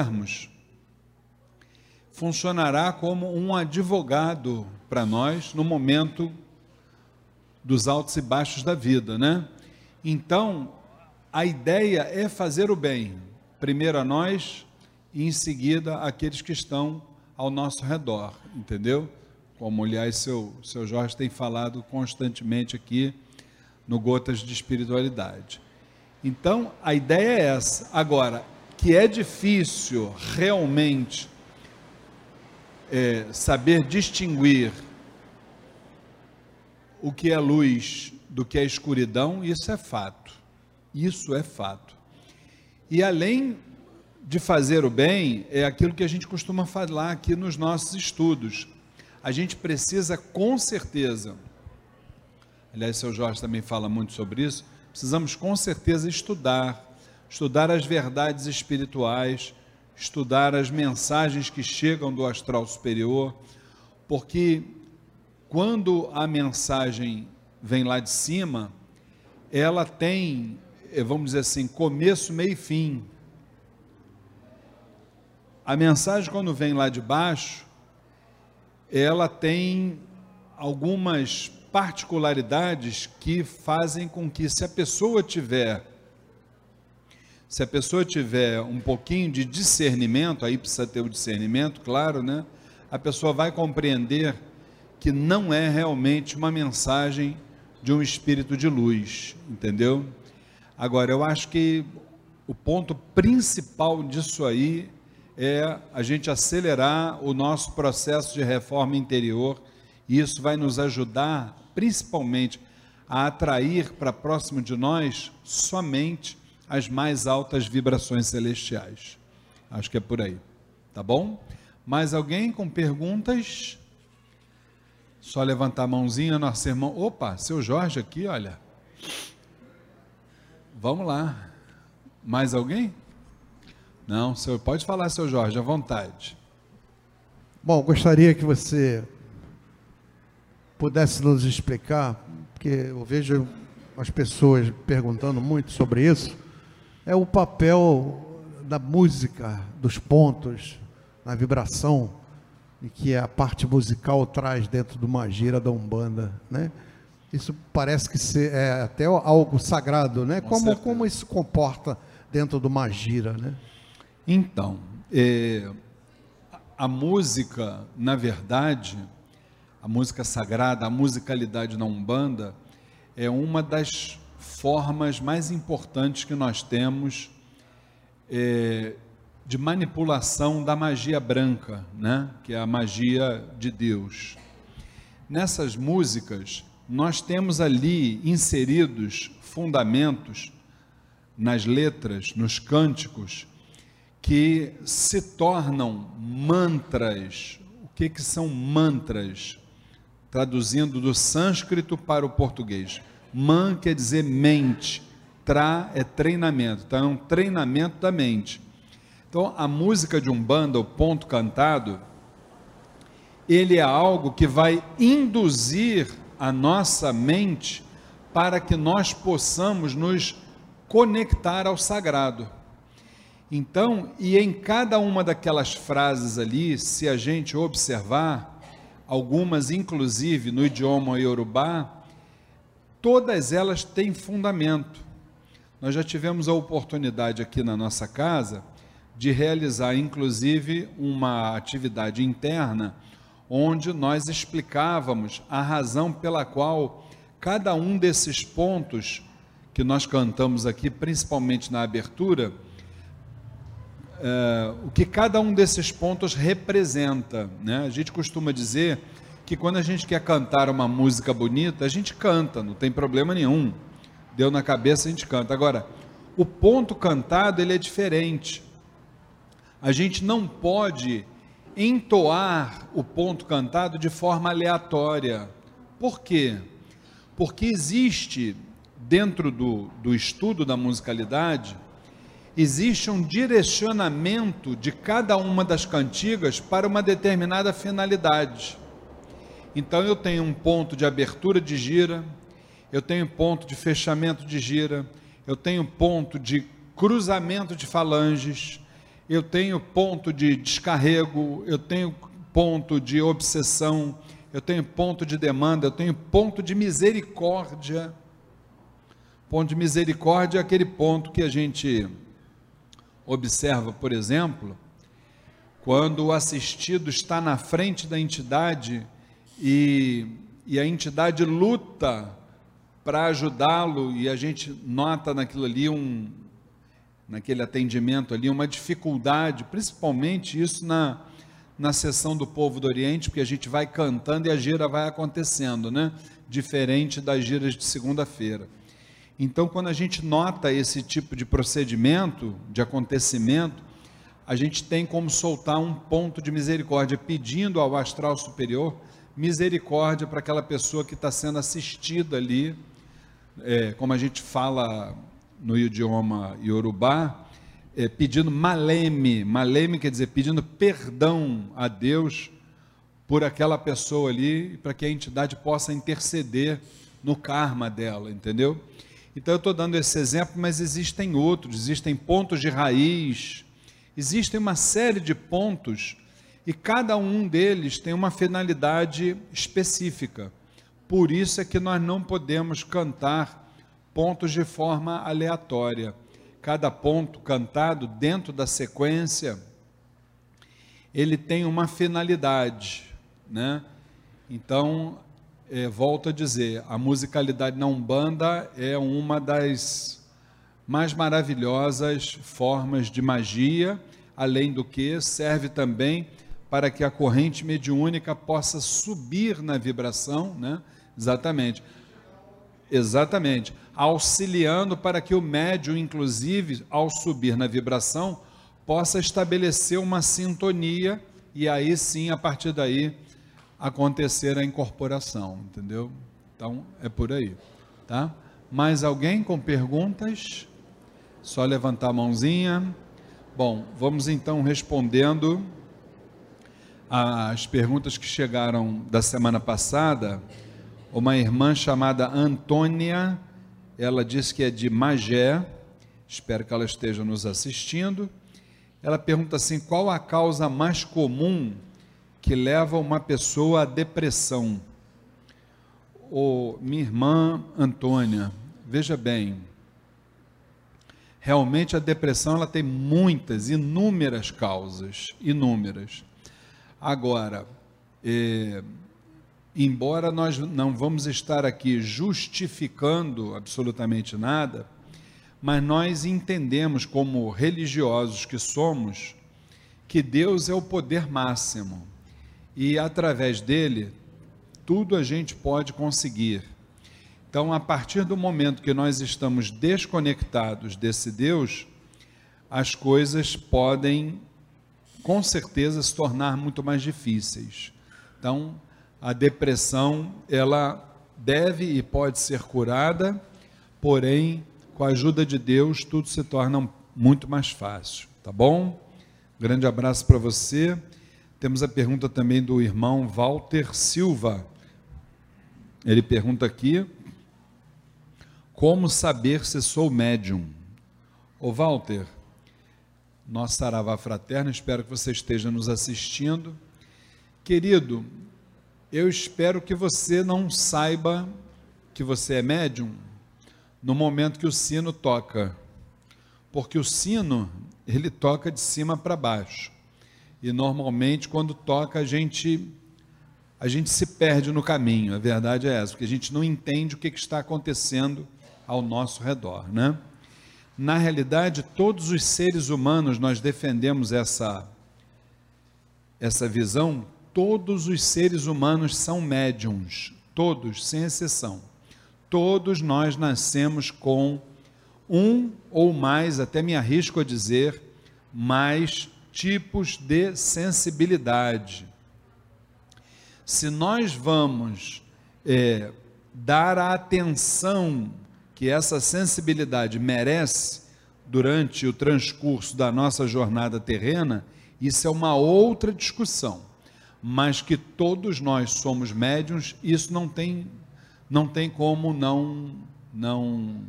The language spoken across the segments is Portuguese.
fizermos, funcionará como um advogado para nós no momento dos altos e baixos da vida, né? Então, a ideia é fazer o bem, primeiro a nós e em seguida aqueles que estão ao nosso redor, entendeu? Como, aliás, seu, seu Jorge tem falado constantemente aqui no Gotas de Espiritualidade. Então, a ideia é essa. Agora, que é difícil realmente é, saber distinguir o que é luz do que é escuridão, isso é fato. Isso é fato. E além de fazer o bem, é aquilo que a gente costuma falar aqui nos nossos estudos. A gente precisa com certeza, aliás, seu Jorge também fala muito sobre isso, precisamos com certeza estudar, estudar as verdades espirituais, estudar as mensagens que chegam do astral superior, porque quando a mensagem vem lá de cima, ela tem, eh, vamos dizer assim, começo, meio e fim. A mensagem, quando vem lá de baixo, ela tem algumas particularidades que fazem com que, se a pessoa tiver, se a pessoa tiver um pouquinho de discernimento, aí precisa ter o discernimento, claro, né? A pessoa vai compreender que não é realmente uma mensagem de um espírito de luz, entendeu? Agora, eu acho que o ponto principal disso aí é a gente acelerar o nosso processo de reforma interior, e isso vai nos ajudar, principalmente, a atrair para próximo de nós somente as mais altas vibrações celestiais. Acho que é por aí, tá bom? Mais alguém com perguntas? Só levantar a mãozinha, nosso irmão. Opa, seu Jorge aqui, olha. Vamos lá. Mais alguém? Não, senhor, pode falar, seu Jorge, à vontade. Bom, gostaria que você pudesse nos explicar, porque eu vejo as pessoas perguntando muito sobre isso, é o papel da música, dos pontos, na vibração e que a parte musical traz dentro de uma gira da Umbanda, né? Isso parece que ser, é até algo sagrado, né? Como, como isso comporta dentro de uma gira, né? Então, é, a música, na verdade, a música sagrada, a musicalidade na Umbanda, é uma das formas mais importantes que nós temos é, de manipulação da magia branca, né? que é a magia de Deus. Nessas músicas, nós temos ali inseridos fundamentos nas letras, nos cânticos, que se tornam mantras. O que, que são mantras? Traduzindo do sânscrito para o português. Man quer dizer mente, tra é treinamento, então é um treinamento da mente. Então, a música de Umbanda, o ponto cantado, ele é algo que vai induzir a nossa mente para que nós possamos nos conectar ao sagrado. Então, e em cada uma daquelas frases ali, se a gente observar, algumas inclusive no idioma iorubá, todas elas têm fundamento. Nós já tivemos a oportunidade aqui na nossa casa de realizar, inclusive, uma atividade interna, onde nós explicávamos a razão pela qual cada um desses pontos que nós cantamos aqui, principalmente na abertura, é, o que cada um desses pontos representa. Né? A gente costuma dizer que quando a gente quer cantar uma música bonita, a gente canta, não tem problema nenhum. Deu na cabeça, a gente canta. Agora, o ponto cantado ele é diferente a gente não pode entoar o ponto cantado de forma aleatória. Por quê? Porque existe, dentro do, do estudo da musicalidade, existe um direcionamento de cada uma das cantigas para uma determinada finalidade. Então eu tenho um ponto de abertura de gira, eu tenho ponto de fechamento de gira, eu tenho ponto de cruzamento de falanges, eu tenho ponto de descarrego, eu tenho ponto de obsessão, eu tenho ponto de demanda, eu tenho ponto de misericórdia. Ponto de misericórdia é aquele ponto que a gente observa, por exemplo, quando o assistido está na frente da entidade e, e a entidade luta para ajudá-lo e a gente nota naquilo ali um naquele atendimento ali uma dificuldade, principalmente isso na na sessão do povo do Oriente, porque a gente vai cantando e a gira vai acontecendo, né? Diferente das giras de segunda-feira. Então, quando a gente nota esse tipo de procedimento, de acontecimento, a gente tem como soltar um ponto de misericórdia, pedindo ao astral superior misericórdia para aquela pessoa que está sendo assistida ali, é, como a gente fala no idioma iorubá, é, pedindo maleme, maleme quer dizer pedindo perdão a Deus por aquela pessoa ali, para que a entidade possa interceder no karma dela, entendeu? Então eu estou dando esse exemplo, mas existem outros, existem pontos de raiz, existem uma série de pontos e cada um deles tem uma finalidade específica. Por isso é que nós não podemos cantar pontos de forma aleatória cada ponto cantado dentro da sequência, ele tem uma finalidade, né? Então, é, volto a dizer, a musicalidade na Umbanda é uma das mais maravilhosas formas de magia, além do que serve também para que a corrente mediúnica possa subir na vibração, né? Exatamente. Exatamente auxiliando para que o médium, inclusive, ao subir na vibração, possa estabelecer uma sintonia e aí sim, a partir daí, acontecer a incorporação, entendeu? Então, é por aí, tá? Mais alguém com perguntas? Só levantar a mãozinha. Bom, vamos então respondendo as perguntas que chegaram da semana passada. Uma irmã chamada Antônia ela diz que é de Magé, espero que ela esteja nos assistindo. Ela pergunta assim: qual a causa mais comum que leva uma pessoa à depressão? Ô, minha irmã Antônia, veja bem, realmente a depressão ela tem muitas, inúmeras causas, inúmeras. Agora, eh, embora nós não vamos estar aqui justificando absolutamente nada, mas nós entendemos, como religiosos que somos, que Deus é o poder máximo e através dele tudo a gente pode conseguir. Então, a partir do momento que nós estamos desconectados desse Deus, as coisas podem, com certeza, se tornar muito mais difíceis. Então, a depressão ela deve e pode ser curada, porém, com a ajuda de Deus, tudo se torna muito mais fácil, tá bom? Grande abraço para você. Temos a pergunta também do irmão Walter Silva. Ele pergunta aqui: Como saber se sou médium? Ô Walter, nosso Saravá Fraterno, espero que você esteja nos assistindo. Querido, eu espero que você não saiba que você é médium no momento que o sino toca. Porque o sino, ele toca de cima para baixo. E normalmente quando toca a gente a gente se perde no caminho. A verdade é essa, porque a gente não entende o que, que está acontecendo ao nosso redor, né? Na realidade, todos os seres humanos nós defendemos essa essa visão todos os seres humanos são médiums, todos, sem exceção. Todos nós nascemos com um ou mais, até me arrisco a dizer, mais tipos de sensibilidade. Se nós vamos é, dar a atenção que essa sensibilidade merece durante o transcurso da nossa jornada terrena, isso é uma outra discussão mas que todos nós somos médiums, isso não tem, não tem como não, não,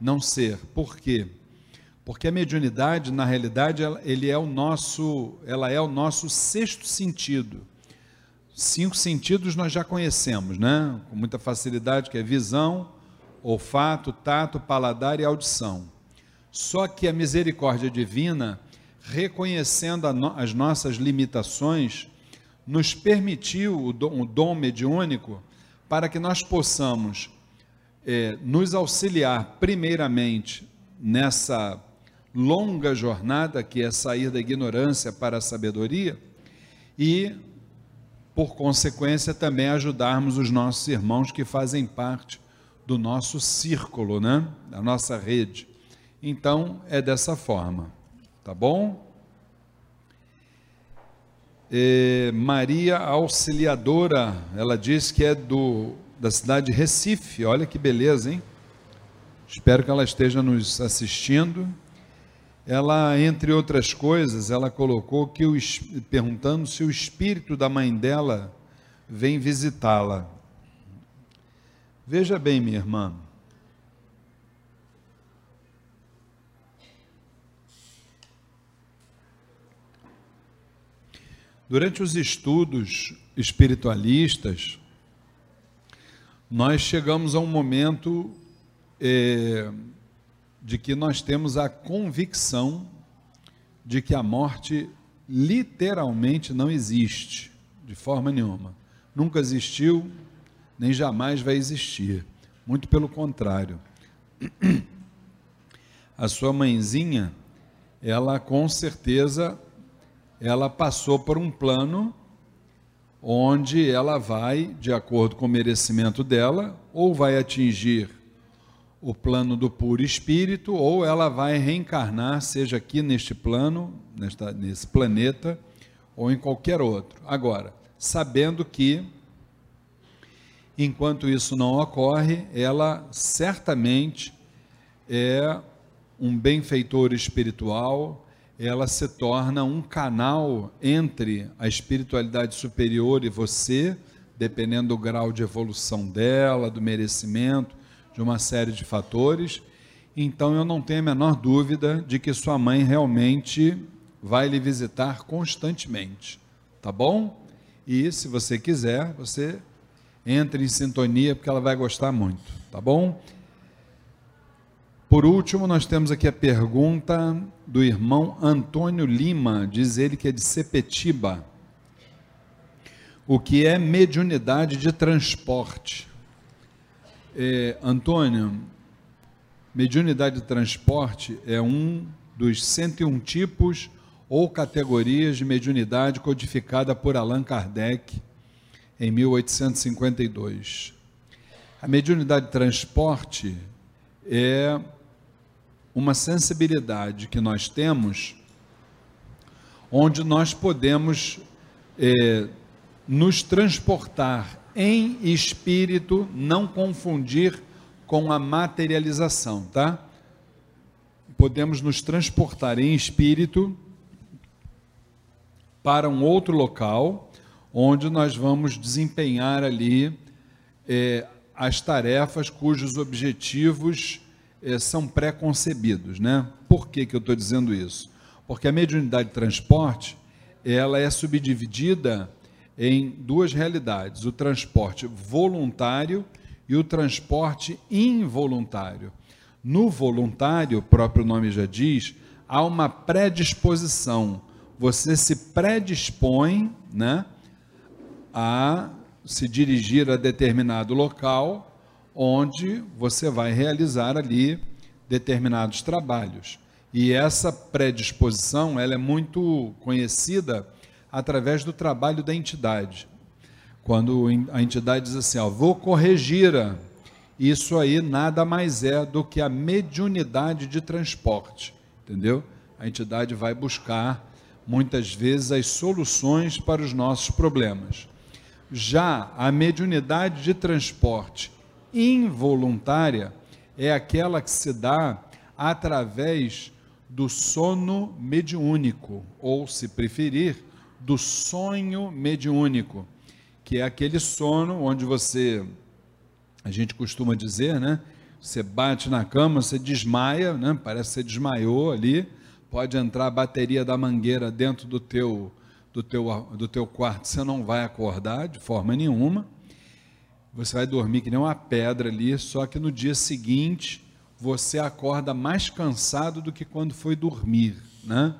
não ser. Por quê? Porque a mediunidade, na realidade, ele é o nosso, ela é o nosso sexto sentido. Cinco sentidos nós já conhecemos, né? Com muita facilidade, que é visão, olfato, tato, paladar e audição. Só que a misericórdia divina, reconhecendo no, as nossas limitações, nos permitiu o dom, o dom mediúnico para que nós possamos é, nos auxiliar, primeiramente, nessa longa jornada que é sair da ignorância para a sabedoria e, por consequência, também ajudarmos os nossos irmãos que fazem parte do nosso círculo, né? da nossa rede. Então, é dessa forma, tá bom? Maria Auxiliadora, ela diz que é do, da cidade de Recife, olha que beleza, hein? Espero que ela esteja nos assistindo ela, entre outras coisas, ela colocou que o, perguntando se o espírito da mãe dela vem visitá-la. Veja bem, minha irmã. Durante os estudos espiritualistas, nós chegamos a um momento eh, de que nós temos a convicção de que a morte literalmente não existe, de forma nenhuma. Nunca existiu, nem jamais vai existir. Muito pelo contrário. A sua mãezinha, ela com certeza, ela passou por um plano onde ela vai, de acordo com o merecimento dela, ou vai atingir o plano do puro espírito, ou ela vai reencarnar, seja aqui neste plano, nesta, nesse planeta, ou em qualquer outro. Agora, sabendo que, enquanto isso não ocorre, ela certamente é um benfeitor espiritual, ela se torna um canal entre a espiritualidade superior e você, dependendo do grau de evolução dela, do merecimento de uma série de fatores. Então eu não tenho a menor dúvida de que sua mãe realmente vai lhe visitar constantemente, tá bom? E se você quiser, você entre em sintonia porque ela vai gostar muito, tá bom? Por último, nós temos aqui a pergunta do irmão Antônio Lima, diz ele que é de Sepetiba. O que é mediunidade de transporte? É, Antônio, mediunidade de transporte é um dos 101 tipos ou categorias de mediunidade codificada por Allan Kardec em 1852. A mediunidade de transporte é uma sensibilidade que nós temos onde nós podemos é, nos transportar em espírito, não confundir com a materialização, tá? Podemos nos transportar em espírito para um outro local, onde nós vamos desempenhar ali é, as tarefas cujos objetivos é, são pré-concebidos, né? Por que, que eu estou dizendo isso? Porque a mediunidade de transporte, ela é subdividida em duas realidades: o transporte voluntário e o transporte involuntário. No voluntário, o próprio nome já diz, há uma predisposição. Você se predispõe né, a se dirigir a determinado local onde você vai realizar ali determinados trabalhos. E essa predisposição ela é muito conhecida através do trabalho da entidade. Quando a entidade diz assim, ó, vou corrigir, isso aí nada mais é do que a mediunidade de transporte, entendeu? A entidade vai buscar muitas vezes as soluções para os nossos problemas. Já a mediunidade de transporte involuntária é aquela que se dá através do sono mediúnico, ou, se preferir, do sonho mediúnico, que é aquele sono onde você, a gente costuma dizer, né? Você bate na cama, você desmaia, né? Parece que você desmaiou ali. Pode entrar a bateria da mangueira dentro do teu, do teu, do teu quarto, você não vai acordar de forma nenhuma. Você vai dormir que nem uma pedra ali, só que no dia seguinte você acorda mais cansado do que quando foi dormir, né?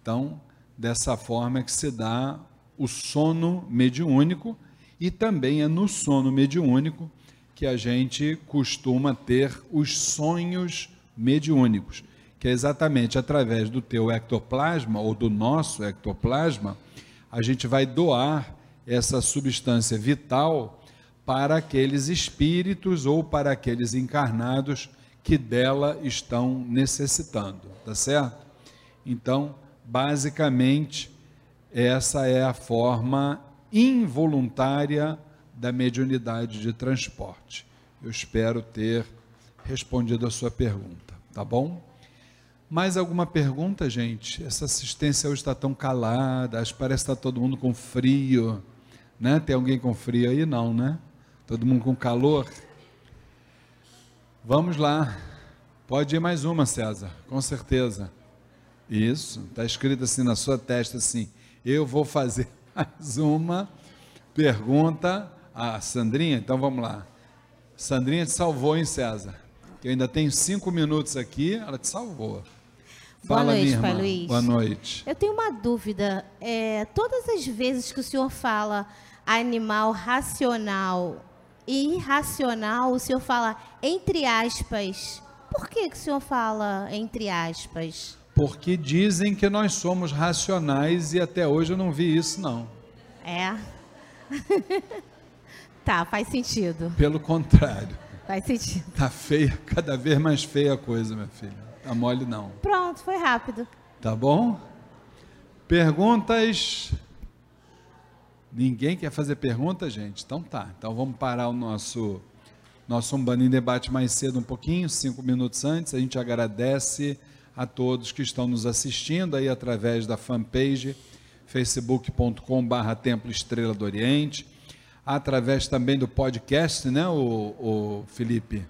Então, dessa forma é que se dá o sono mediúnico e também é no sono mediúnico que a gente costuma ter os sonhos mediúnicos, que é exatamente através do teu ectoplasma ou do nosso ectoplasma, a gente vai doar essa substância vital para aqueles espíritos ou para aqueles encarnados que dela estão necessitando, tá certo? Então, basicamente, essa é a forma involuntária da mediunidade de transporte. Eu espero ter respondido a sua pergunta, tá bom? Mais alguma pergunta, gente? Essa assistência hoje está tão calada, acho que parece que está todo mundo com frio, né? Tem alguém com frio aí? Não, né? Todo mundo com calor? Vamos lá. Pode ir mais uma, César, com certeza. Isso, está escrito assim na sua testa assim, eu vou fazer mais uma pergunta a Sandrinha, então vamos lá. Sandrinha te salvou, hein, César? Que eu ainda tenho cinco minutos aqui, ela te salvou. Fala, Boa noite, Pai Luiz. Boa noite. Eu tenho uma dúvida. É, todas as vezes que o senhor fala animal racional e irracional, o senhor fala entre aspas. Por que, que o senhor fala entre aspas? Porque dizem que nós somos racionais e até hoje eu não vi isso, não. É. Tá, faz sentido. Pelo contrário. Faz sentido. Tá feia, cada vez mais feia a coisa, minha filha. Tá mole não. Pronto, foi rápido. Tá bom? Perguntas? Ninguém quer fazer pergunta, gente? Então tá. Então vamos parar o nosso nosso Umbanda em debate mais cedo um pouquinho, cinco minutos antes. A gente agradece a todos que estão nos assistindo aí através da fanpage facebook.com/barra Templo Estrela do Oriente através também do podcast, né, o, o Felipe,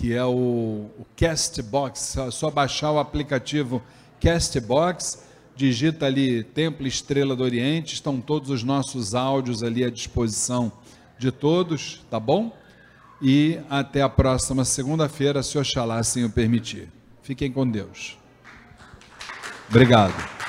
que é o, o Castbox. É só baixar o aplicativo Castbox, digita ali Templo Estrela do Oriente, estão todos os nossos áudios ali à disposição de todos, tá bom? E até a próxima segunda-feira, se Oxalá assim o permitir. Fiquem com Deus. Obrigado.